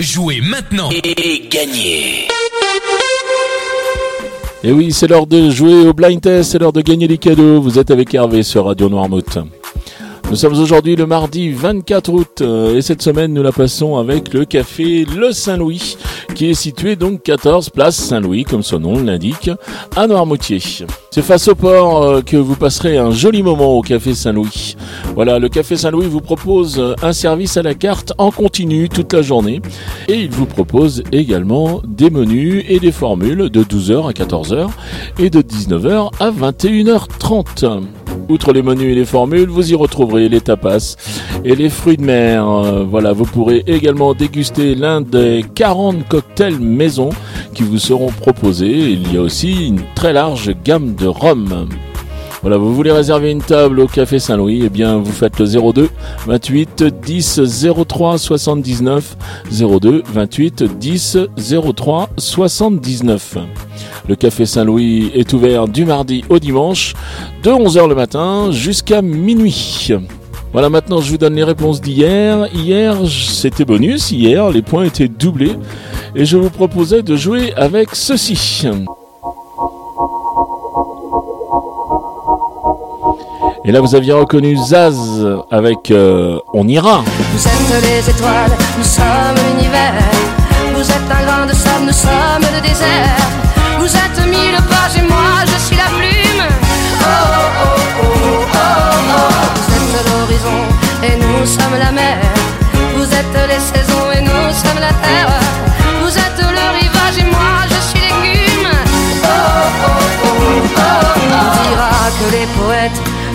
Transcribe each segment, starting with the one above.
Jouez maintenant et gagnez Et oui, c'est l'heure de jouer au blind test, c'est l'heure de gagner des cadeaux. Vous êtes avec Hervé sur Radio Noirmouth. Nous sommes aujourd'hui le mardi 24 août euh, et cette semaine nous la passons avec le café Le Saint-Louis qui est situé donc 14 place Saint-Louis comme son nom l'indique à Noirmoutier. C'est face au port euh, que vous passerez un joli moment au café Saint-Louis. Voilà, le café Saint-Louis vous propose un service à la carte en continu toute la journée et il vous propose également des menus et des formules de 12h à 14h et de 19h à 21h30. Outre les menus et les formules, vous y retrouverez les tapas et les fruits de mer. Euh, voilà, vous pourrez également déguster l'un des 40 cocktails maison qui vous seront proposés. Il y a aussi une très large gamme de rhum. Voilà, vous voulez réserver une table au Café Saint-Louis, eh bien vous faites le 02 28 10 03 79 02 28 10 03 79. Le Café Saint-Louis est ouvert du mardi au dimanche de 11h le matin jusqu'à minuit. Voilà, maintenant je vous donne les réponses d'hier. Hier, c'était bonus. Hier, les points étaient doublés. Et je vous proposais de jouer avec ceci. Et là, vous aviez reconnu Zaz avec euh, On ira. Vous êtes les étoiles, nous sommes l'univers. Vous êtes un grain de sable, nous sommes le désert.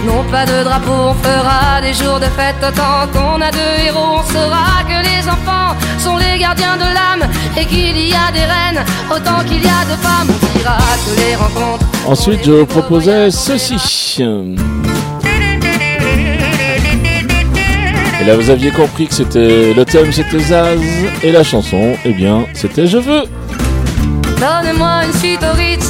N'ont pas de drapeau, on fera des jours de fête tant qu'on a deux héros. On saura que les enfants sont les gardiens de l'âme et qu'il y a des reines autant qu'il y a de femmes. On dira que les rencontres. Ensuite, je vous proposais ceci. Et là, vous aviez compris que c'était le thème, c'était Zaz, et la chanson, eh bien, c'était Je veux. Donnez-moi une suite au Ritz,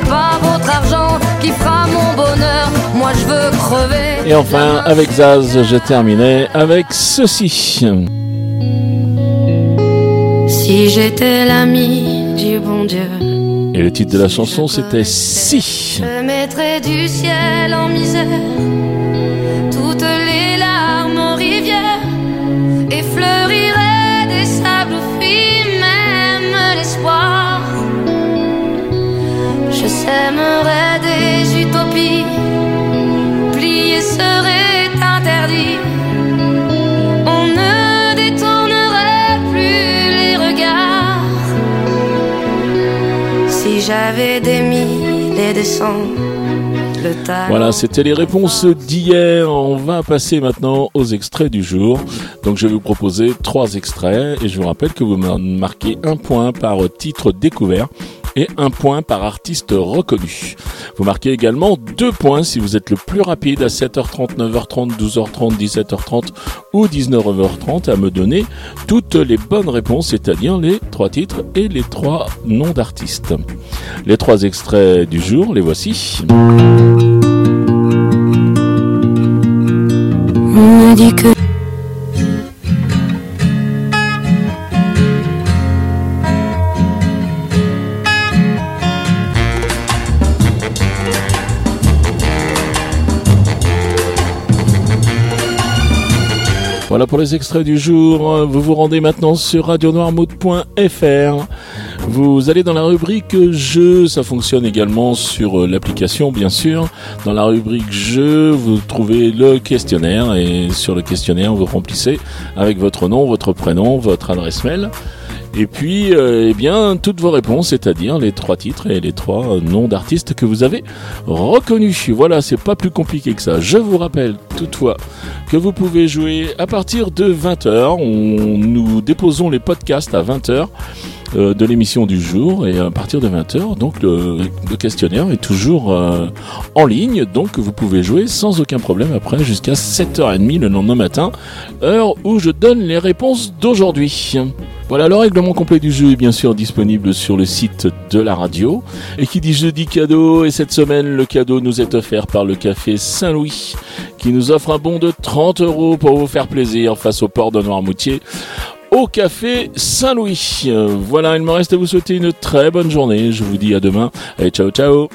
Humeur. Ce n'est pas votre argent qui fera mon bonheur. Moi je veux crever. Et enfin, avec Zaz, je terminais avec ceci. Si j'étais l'ami du bon Dieu, Et le titre de la chanson, c'était Si. je mettrais du ciel en misère. Je sèmerais des utopies, plier serait interdit. On ne détournerait plus les regards. Si j'avais des le talent. Voilà, c'était les réponses d'hier. On va passer maintenant aux extraits du jour. Donc je vais vous proposer trois extraits et je vous rappelle que vous mar- marquez un point par titre découvert et un point par artiste reconnu. Vous marquez également deux points si vous êtes le plus rapide à 7h30, 9h30, 12h30, 17h30 ou 19h30 à me donner toutes les bonnes réponses, c'est-à-dire les trois titres et les trois noms d'artistes. Les trois extraits du jour, les voici. On dit que Voilà pour les extraits du jour. Vous vous rendez maintenant sur radionoirmouth.fr. Vous allez dans la rubrique jeux, ça fonctionne également sur euh, l'application bien sûr. Dans la rubrique jeux, vous trouvez le questionnaire et sur le questionnaire, vous remplissez avec votre nom, votre prénom, votre adresse mail Et puis, euh, eh bien, toutes vos réponses, c'est-à-dire les trois titres et les trois noms d'artistes que vous avez reconnus. Voilà, c'est pas plus compliqué que ça. Je vous rappelle toutefois que vous pouvez jouer à partir de 20h. On, nous déposons les podcasts à 20h euh, de l'émission du jour et à partir de 20h donc le, questionnaire est toujours euh, en ligne donc vous pouvez jouer sans aucun problème après jusqu'à 7h30 le lendemain matin heure où je donne les réponses d'aujourd'hui. Voilà, le règlement complet du jeu est bien sûr disponible sur le site de la radio. Et qui dit jeudi cadeau, et cette semaine, le cadeau nous est offert par le café Saint-Louis, qui nous offre un bon de 30 euros pour vous faire plaisir face au port de Noirmoutier au café Saint-Louis. Voilà, il me reste à vous souhaiter une très bonne journée. Je vous dis à demain. Allez, ciao, ciao.